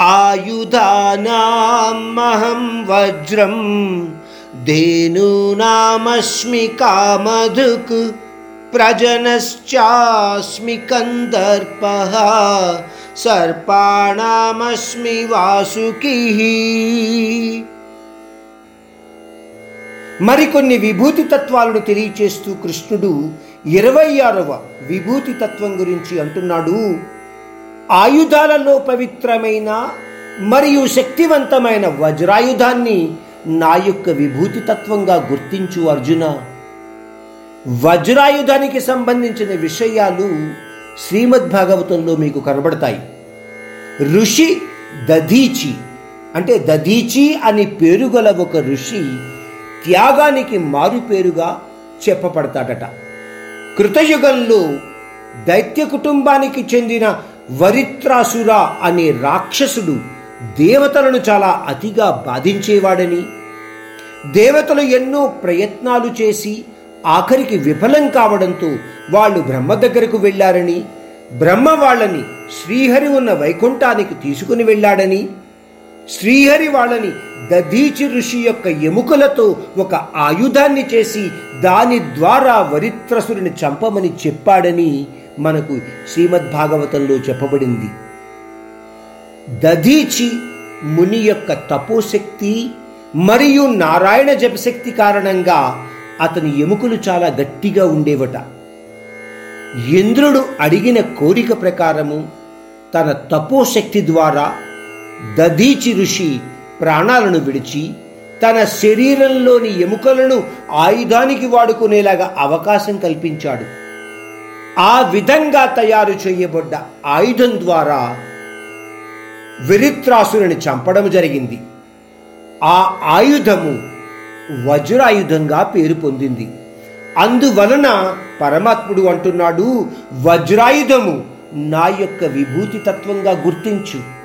ఆయుధానామహం వజ్రం ధేనూనామస్మి కామధుక్ ప్రజనశ్చాస్మి కందర్ప సర్పాణామస్మి వాసుకి మరికొన్ని విభూతి తత్వాలను తెలియచేస్తూ కృష్ణుడు ఇరవై ఆరవ విభూతి తత్వం గురించి అంటున్నాడు. ఆయుధాలలో పవిత్రమైన మరియు శక్తివంతమైన వజ్రాయుధాన్ని నా యొక్క విభూతి తత్వంగా గుర్తించు అర్జున. వజ్రాయుధానికి సంబంధించిన విషయాలు శ్రీమద్ భాగవతంలో మీకు కనబడతాయి. ఋషి దధీచి అంటే దధీచి అని పేరు గల ఒక ఋషి త్యాగానికి మారు పేరుగా చెప్పబడతాడట. కృతయుగంలో దైత్య కుటుంబానికి చెందిన వరిత్రాసుర అనే రాక్షసుడు దేవతలను చాలా అతిగా బాధించేవాడని దేవతలు ఎన్నో ప్రయత్నాలు చేసి ఆఖరికి విఫలం కావడంతో వాళ్ళు బ్రహ్మ దగ్గరకు వెళ్ళారని బ్రహ్మ వాళ్ళని శ్రీహరి ఉన్న వైకుంఠానికి తీసుకుని వెళ్ళాడని శ్రీహరి వాళ్ళని దధీచి ఋషి యొక్క ఎముకలతో ఒక ఆయుధాన్ని చేసి దాని ద్వారా వరిత్రసురుని చంపమని చెప్పాడని మనకు శ్రీమద్ భాగవతంలో చెప్పబడింది. దధీచి ముని యొక్క తపోశక్తి మరియు నారాయణ జపశక్తి కారణంగా అతని ఎముకలు చాలా గట్టిగా ఉండేవట. ఇంద్రుడు అడిగిన కోరిక ప్రకారము తన తపోశక్తి ద్వారా దధీచి ఋషి ప్రాణాలను విడిచి తన శరీరంలోని ఎముకలను ఆయుధానికి వాడుకునేలాగా అవకాశం కల్పించాడు. ఆ విధంగా తయారు చేయబడ్డ ఆయుధం ద్వారా విరిత్రాసురుని చంపడం జరిగింది. ఆ ఆయుధము వజ్రాయుధంగా పేరు పొందింది. అందువలన పరమాత్ముడు అంటున్నాడు వజ్రాయుధము నా యొక్క విభూతి తత్వంగా గుర్తించు.